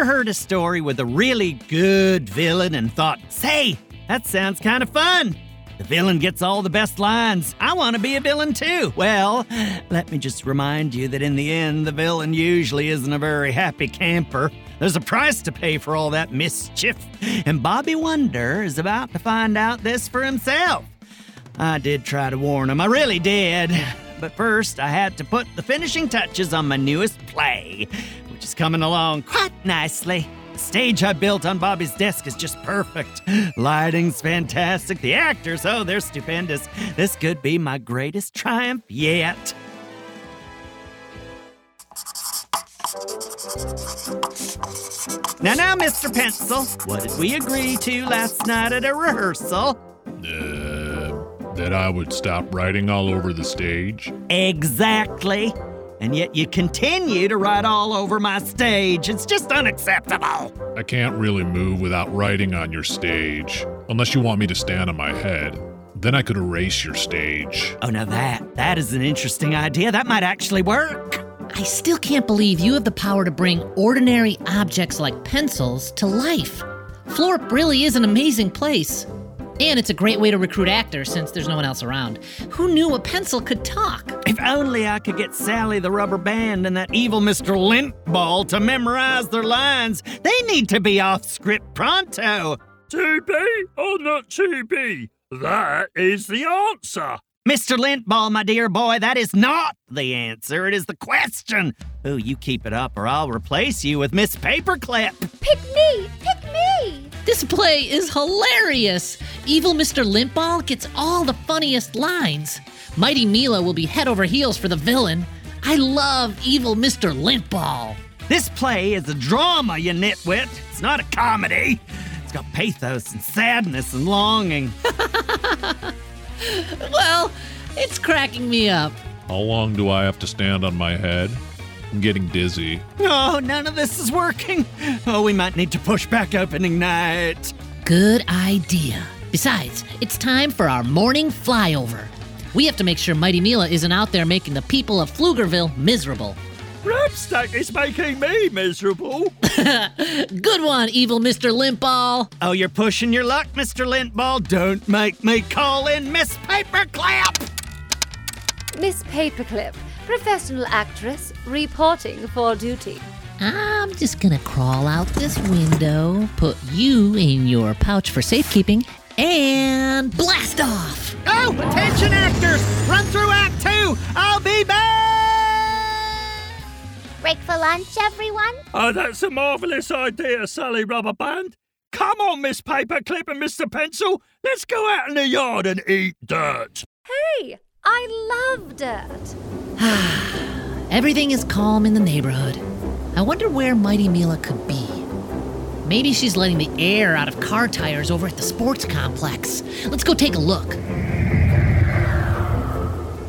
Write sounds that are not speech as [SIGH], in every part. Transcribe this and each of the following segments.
Ever heard a story with a really good villain and thought, say, that sounds kind of fun? The villain gets all the best lines. I want to be a villain too. Well, let me just remind you that in the end, the villain usually isn't a very happy camper. There's a price to pay for all that mischief, and Bobby Wonder is about to find out this for himself. I did try to warn him, I really did. But first, I had to put the finishing touches on my newest play, coming along quite nicely. The stage I built on Bobby's desk is just perfect. Lighting's fantastic. The actors, oh, they're stupendous. This could be my greatest triumph yet. Now, now, Mr. Pencil, what did we agree to last night at a rehearsal? Uh, that I would stop writing all over the stage. Exactly. And yet you continue to write all over my stage. It's just unacceptable. I can't really move without writing on your stage, unless you want me to stand on my head. Then I could erase your stage. Oh, now that, that is an interesting idea. That might actually work. I still can't believe you have the power to bring ordinary objects like pencils to life. Florp really is an amazing place. And it's a great way to recruit actors since there's no one else around. Who knew a pencil could talk? If only I could get Sally the rubber band and that evil Mr. Lintball to memorize their lines. They need to be off script pronto. To be or not to be? That is the answer. Mr. Lintball, my dear boy, that is not the answer. It is the question. Oh, you keep it up or I'll replace you with Miss Paperclip. Pick me! Pick me! This play is hilarious. Evil Mr. Limpball gets all the funniest lines. Mighty Mila will be head over heels for the villain. I love Evil Mr. Limpball. This play is a drama, you nitwit. It's not a comedy. It's got pathos and sadness and longing. [LAUGHS] Well, it's cracking me up. How long do I have to stand on my head? I'm getting dizzy. Oh, none of this is working. Oh, we might need to push back opening night. Good idea. Besides, it's time for our morning flyover. We have to make sure Mighty Mila isn't out there making the people of Pflugerville miserable. Grabstack is making me miserable. [LAUGHS] Good one, evil Mr. Limpball. Oh, you're pushing your luck, Mr. Lintball. Don't make me call in Miss Paperclip. Miss Paperclip, professional actress, reporting for duty. I'm just gonna crawl out this window, put you in your pouch for safekeeping, and blast off! Oh, attention actors! Run through Act Two. I'll be back. Break for lunch, everyone? Oh, that's a marvelous idea, Sally Rubberband. Come on, Miss Paperclip and Mr. Pencil. Let's go out in the yard and eat dirt. Hey, I love dirt. [SIGHS] Everything is calm in the neighborhood. I wonder where Mighty Mila could be. Maybe she's letting the air out of car tires over at the sports complex. Let's go take a look.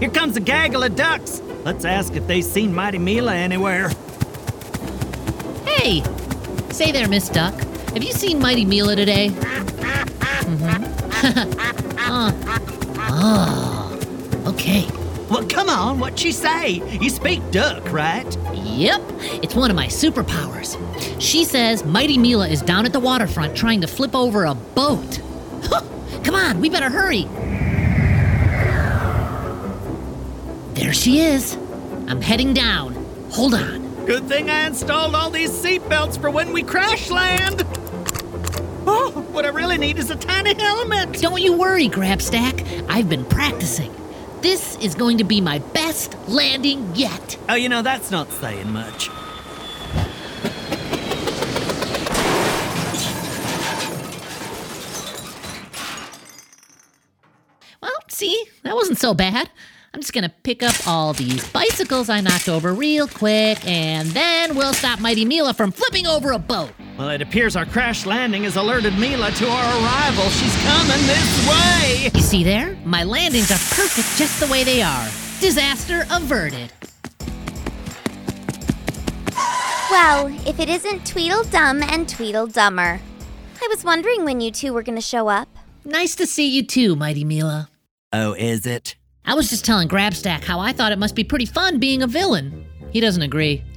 Here comes a gaggle of ducks. Let's ask if they've seen Mighty Mila anywhere. Hey! Say there, Miss Duck. Have you seen Mighty Mila today? Mm-hmm. [LAUGHS] oh. oh. Okay. Well, come on, what'd she say? You speak duck, right? Yep, it's one of my superpowers. She says Mighty Mila is down at the waterfront trying to flip over a boat. Huh, Come on, we better hurry. There she is. I'm heading down. Hold on. Good thing I installed all these seatbelts for when we crash land. Oh, what I really need is a tiny helmet. Don't you worry, Grabstack. I've been practicing. This is going to be my best landing yet. Oh, you know, that's not saying much. Well, see, that wasn't so bad. I'm just gonna pick up all these bicycles I knocked over real quick, and then we'll stop Mighty Mila from flipping over a boat. Well, it appears our crash landing has alerted Mila to our arrival. She's coming this way. You see there? My landings are perfect just the way they are. Disaster averted. Well, if it isn't Tweedledum and Tweedledummer. I was wondering when you two were going to show up. Nice to see you too, Mighty Mila. Oh, is it? I was just telling Grabstack how I thought it must be pretty fun being a villain. He doesn't agree. [GASPS]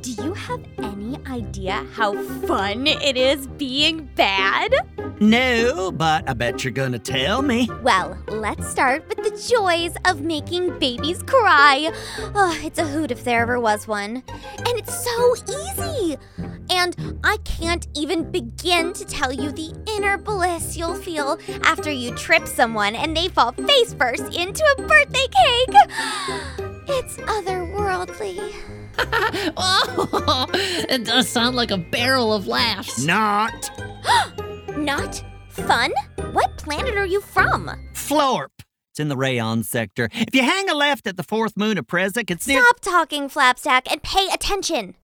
Do you have any idea how fun it is being bad? No, but I bet you're gonna tell me. Well, let's start with the joys of making babies cry. Oh, it's a hoot if there ever was one. And it's so easy. And I can't even begin to tell you the inner bliss you'll feel after you trip someone and they fall face first into a birthday cake. [GASPS] It's otherworldly. [LAUGHS] oh, it does sound like a barrel of laughs. Not [GASPS] [GASPS] Not fun? What planet are you from? Florp. It's in the rayon sector. If you hang a left at the fourth moon of Prezek, it's near. Stop talking, Flapstack, and pay attention.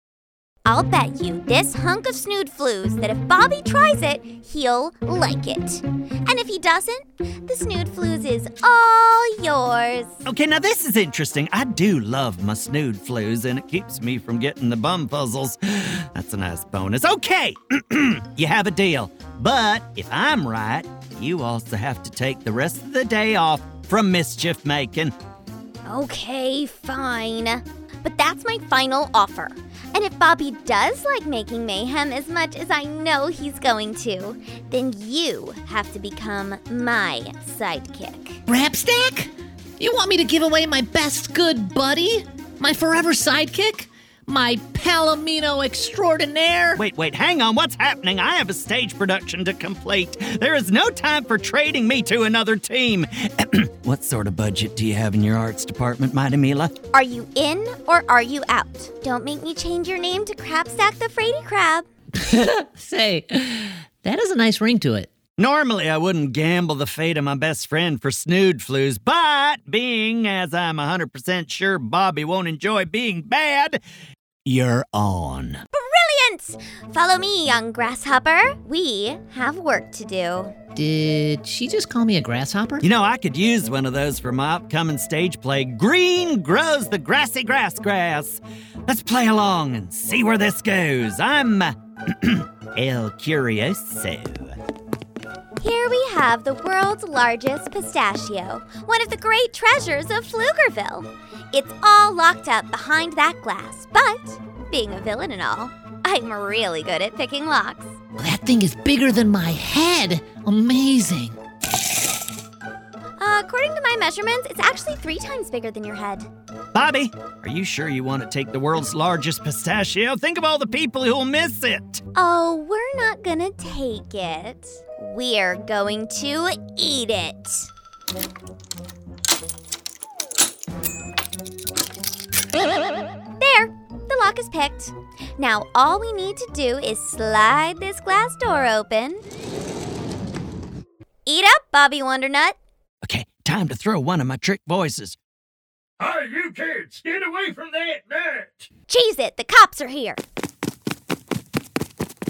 I'll bet you this hunk of snood flues that if Bobby tries it, he'll like it. And if he doesn't, the snood flues is all yours. Okay, now this is interesting. I do love my snood flues, and it keeps me from getting the bum puzzles. [GASPS] That's a nice bonus. Okay, [CLEARS THROAT] you have a deal. But if I'm right, you also have to take the rest of the day off from mischief making. Okay, fine. But that's my final offer. And if Bobby does like making mayhem as much as I know he's going to, then you have to become my sidekick. Rapstack? You want me to give away my best good buddy? My forever sidekick? My Palomino extraordinaire? Wait, wait, hang on. What's happening? I have a stage production to complete. There is no time for trading me to another team. [CLEARS THROAT] what sort of budget do you have in your arts department, Mighty Mila? Are you in or are you out? Don't make me change your name to Crabstack the Fraidy Crab. [LAUGHS] Say, that has a nice ring to it. Normally, I wouldn't gamble the fate of my best friend for snood flues, but being as I'm 100% sure Bobby won't enjoy being bad, you're on. Brilliant! Follow me, young grasshopper. We have work to do. Did she just call me a grasshopper? You know, I could use one of those for my upcoming stage play, Green Grows the Grassy Grass Grass. Let's play along and see where this goes. I'm [CLEARS THROAT] El Curioso. Here we have the world's largest pistachio, one of the great treasures of Pflugerville. It's all locked up behind that glass, but being a villain and all, I'm really good at picking locks. That thing is bigger than my head. Amazing. Uh, according to my measurements, it's actually three times bigger than your head. Bobby, are you sure you want to take the world's largest pistachio? Think of all the people who'll miss it. Oh, we're not gonna take it. We're going to eat it. There, the lock is picked. Now all we need to do is slide this glass door open. Eat up, Bobby Wondernut. Okay, time to throw one of my trick voices. Hey, you kids, get away from that nut! Cheese it, the cops are here.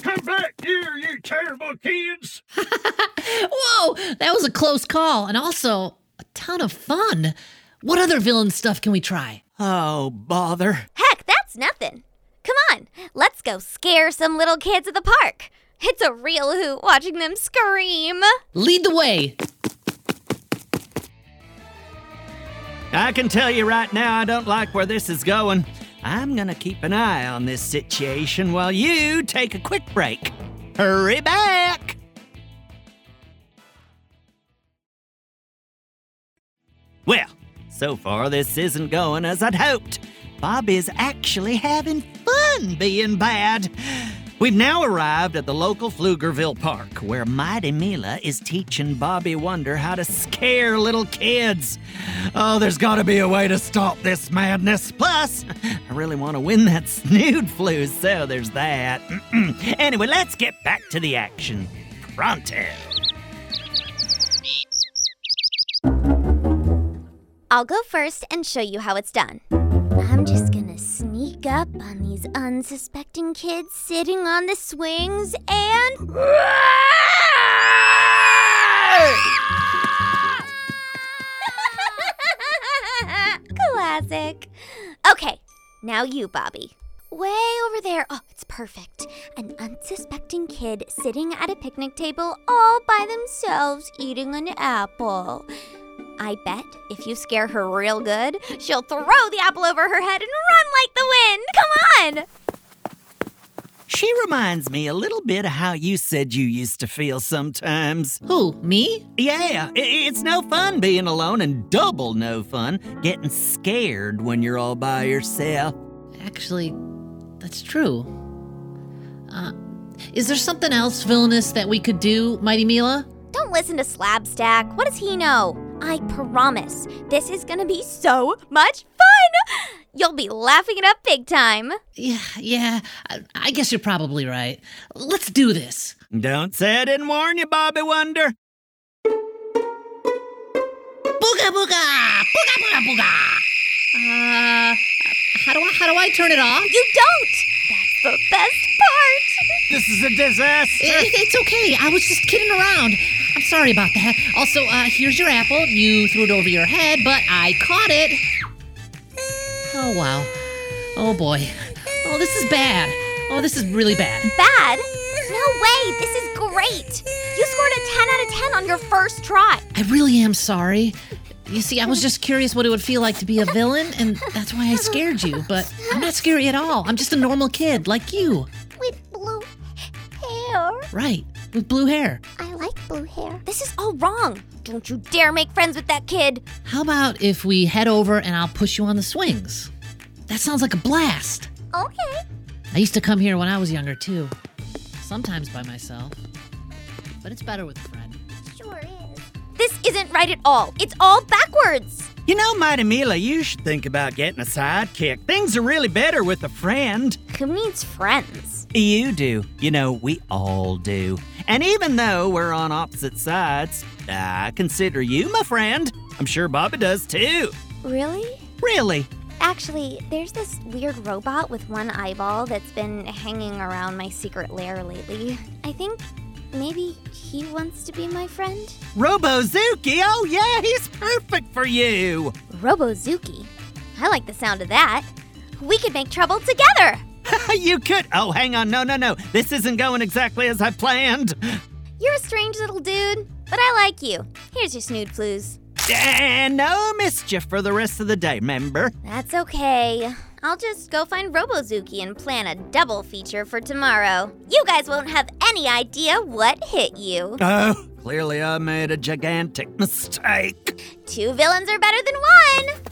Come back here, you terrible kids! [LAUGHS] Whoa, that was a close call and also a ton of fun. What other villain stuff can we try? Oh, bother. Heck, that's nothing. Come on, let's go scare some little kids at the park. It's a real hoot watching them scream. Lead the way. I can tell you right now, I don't like where this is going. I'm gonna keep an eye on this situation while you take a quick break. Hurry back! Well, so far this isn't going as I'd hoped. Bob is actually having fun being bad. We've now arrived at the local Pflugerville Park, where Mighty Mila is teaching Bobby Wonder how to scare little kids. Oh, there's gotta be a way to stop this madness. Plus, I really want to win that [LAUGHS] snood flu, so there's that. [CLEARS THROAT] anyway, let's get back to the action. Pronto. I'll go first and show you how it's done. Sneak up on these unsuspecting kids sitting on the swings and. [LAUGHS] Classic. Okay, now you, Bobby. Way over there. Oh, it's perfect. An unsuspecting kid sitting at a picnic table all by themselves eating an apple. I bet if you scare her real good, she'll throw the apple over her head and run like the wind. Come on! She reminds me a little bit of how you said you used to feel sometimes. Who, me? Yeah, it's no fun being alone and double no fun getting scared when you're all by yourself. Actually, that's true. Uh, is there something else villainous that we could do, Mighty Mila? Don't listen to Slabstack. What does he know? I promise, this is gonna be so much fun! You'll be laughing it up big time. Yeah, yeah. I, I guess you're probably right. Let's do this. Don't say I didn't warn you, Bobby Wonder. Booga booga! Booga booga booga! Uh, how do I how do I turn it off? You don't! That's the best part! This is a disaster. It- it's okay. I was just kidding around. Sorry about that. Also, uh, here's your apple. You threw it over your head, but I caught it. Oh wow. Oh boy. Oh, this is bad. Oh, this is really bad. Bad? No way! This is great! You scored a 10 out of 10 on your first try. I really am sorry. You see, I was just curious what it would feel like to be a villain, and that's why I scared you. But I'm not scary at all. I'm just a normal kid like you. With blue hair. Right, with blue hair. I blue hair. This is all wrong. Don't you dare make friends with that kid. How about if we head over and I'll push you on the swings? That sounds like a blast. Okay. I used to come here when I was younger, too. Sometimes by myself. But it's better with a friend. Sure is. This isn't right at all. It's all backwards. You know, Mighty Mila, you should think about getting a sidekick. Things are really better with a friend. Who needs friends? You do. You know, we all do. And even though we're on opposite sides, I consider you my friend. I'm sure Bobby does too. Really? Really? Actually, there's this weird robot with one eyeball that's been hanging around my secret lair lately. I think maybe he wants to be my friend. Robozuki? Oh, yeah, he's perfect for you. Robozuki. I like the sound of that. We could make trouble together. [LAUGHS] you could. Oh, hang on. No, no, no. This isn't going exactly as I planned. You're a strange little dude, but I like you. Here's your snood flues. And eh, no mischief for the rest of the day, member. That's okay. I'll just go find Robozuki and plan a double feature for tomorrow. You guys won't have any idea what hit you. Oh, clearly I made a gigantic mistake. Two villains are better than one.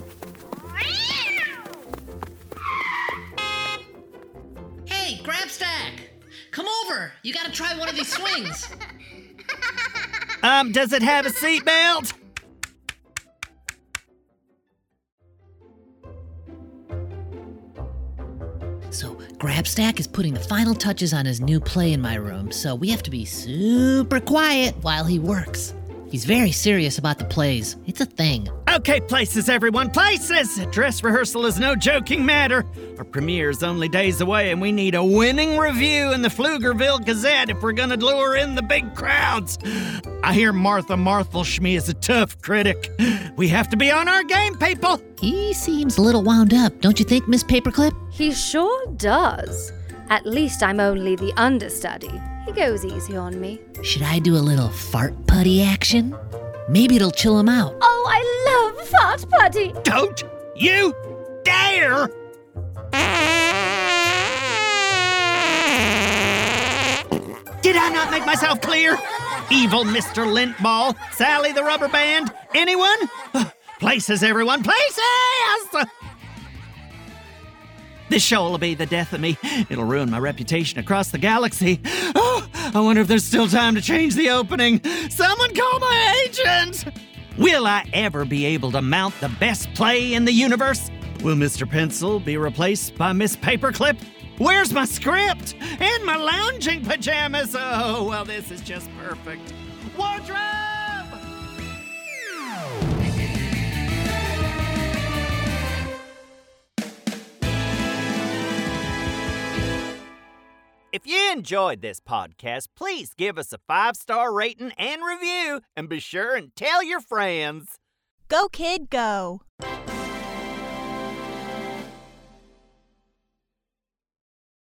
Come over! You gotta try one of these swings. [LAUGHS] Um, does it have a seatbelt? So, Grabstack is putting the final touches on his new play in my room, so we have to be super quiet while he works. He's very serious about the plays. It's a thing. Okay, places, everyone, places! Dress rehearsal is no joking matter. Our premiere is only days away, and we need a winning review in the Pflugerville Gazette if we're gonna lure in the big crowds. I hear Martha Marthelschmi is a tough critic. We have to be on our game, people! He seems a little wound up, don't you think, Miss Paperclip? He sure does. At least I'm only the understudy. He goes easy on me. Should I do a little fart putty action? Maybe it'll chill him out. Oh, I love fart putty. Don't you dare! Did I not make myself clear? Evil Mr. Lintball, Sally the Rubber Band, anyone? [SIGHS] Places, everyone, places! This show will be the death of me. It'll ruin my reputation across the galaxy. [GASPS] Oh, I wonder if there's still time to change the opening. Someone call my agent! Will I ever be able to mount the best play in the universe? Will Mr. Pencil be replaced by Miss Paperclip? Where's my script? And my lounging pajamas? Oh, well, this is just perfect. Wardrobe! If you enjoyed this podcast, please give us a five star rating and review, and be sure and tell your friends. Go, kid, go.